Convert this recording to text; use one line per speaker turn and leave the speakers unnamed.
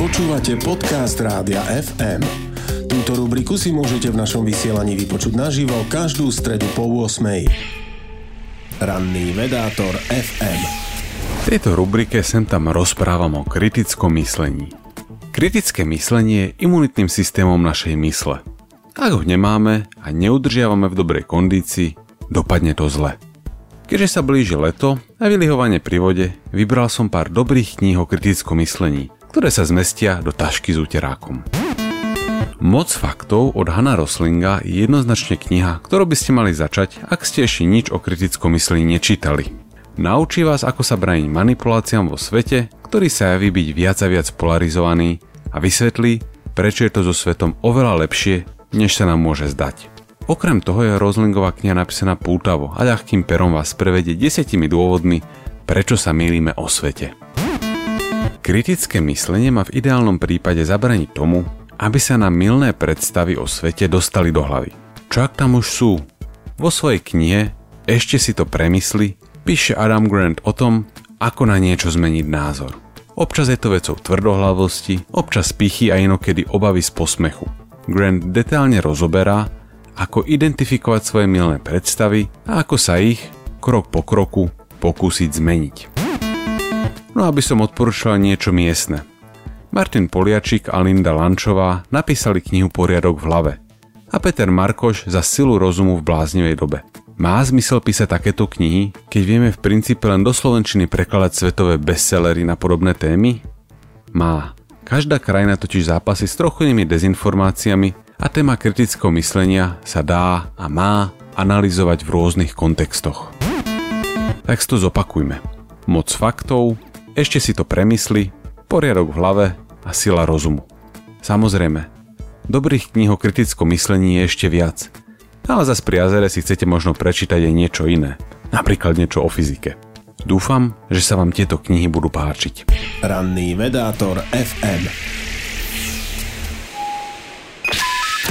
Počúvate podcast Rádia FM. Túto rubriku si môžete v našom vysielaní vypočuť naživo každú stredu po 8. Ranný vedátor FM.
V tejto rubrike sem tam rozprávam o kritickom myslení. Kritické myslenie je imunitným systémom našej mysle. Ak ho nemáme a neudržiavame v dobrej kondícii, dopadne to zle. Keďže sa blíži leto a vylihovanie pri vode, vybral som pár dobrých kníh o kritickom myslení, ktoré sa zmestia do tašky s úterákom. Moc faktov od Hanna Roslinga je jednoznačne kniha, ktorú by ste mali začať, ak ste ešte nič o kritickom myslení nečítali. Naučí vás, ako sa brániť manipuláciám vo svete, ktorý sa javí byť viac a viac polarizovaný a vysvetlí, prečo je to so svetom oveľa lepšie, než sa nám môže zdať. Okrem toho je Roslingová kniha napísaná pútavo a ľahkým perom vás prevedie desiatimi dôvodmi, prečo sa mýlime o svete. Kritické myslenie má v ideálnom prípade zabraniť tomu, aby sa nám milné predstavy o svete dostali do hlavy. Čo ak tam už sú? Vo svojej knihe Ešte si to premysli píše Adam Grant o tom, ako na niečo zmeniť názor. Občas je to vecou tvrdohlavosti, občas pichy a inokedy obavy z posmechu. Grant detálne rozoberá, ako identifikovať svoje milné predstavy a ako sa ich, krok po kroku, pokúsiť zmeniť. No aby som odporúčal niečo miestne. Martin Poliačik a Linda Lančová napísali knihu Poriadok v hlave a Peter Markoš za silu rozumu v bláznivej dobe. Má zmysel písať takéto knihy, keď vieme v princípe len do slovenčiny prekladať svetové bestsellery na podobné témy? Má. Každá krajina totiž zápasy s trochu dezinformáciami a téma kritického myslenia sa dá a má analyzovať v rôznych kontextoch. Tak si to zopakujme. Moc faktov, ešte si to premysli, poriadok v hlave a sila rozumu. Samozrejme, dobrých kníh o kritickom myslení je ešte viac. Ale zase pri jazere si chcete možno prečítať aj niečo iné. Napríklad niečo o fyzike. Dúfam, že sa vám tieto knihy budú páčiť.
Ranný vedátor FM.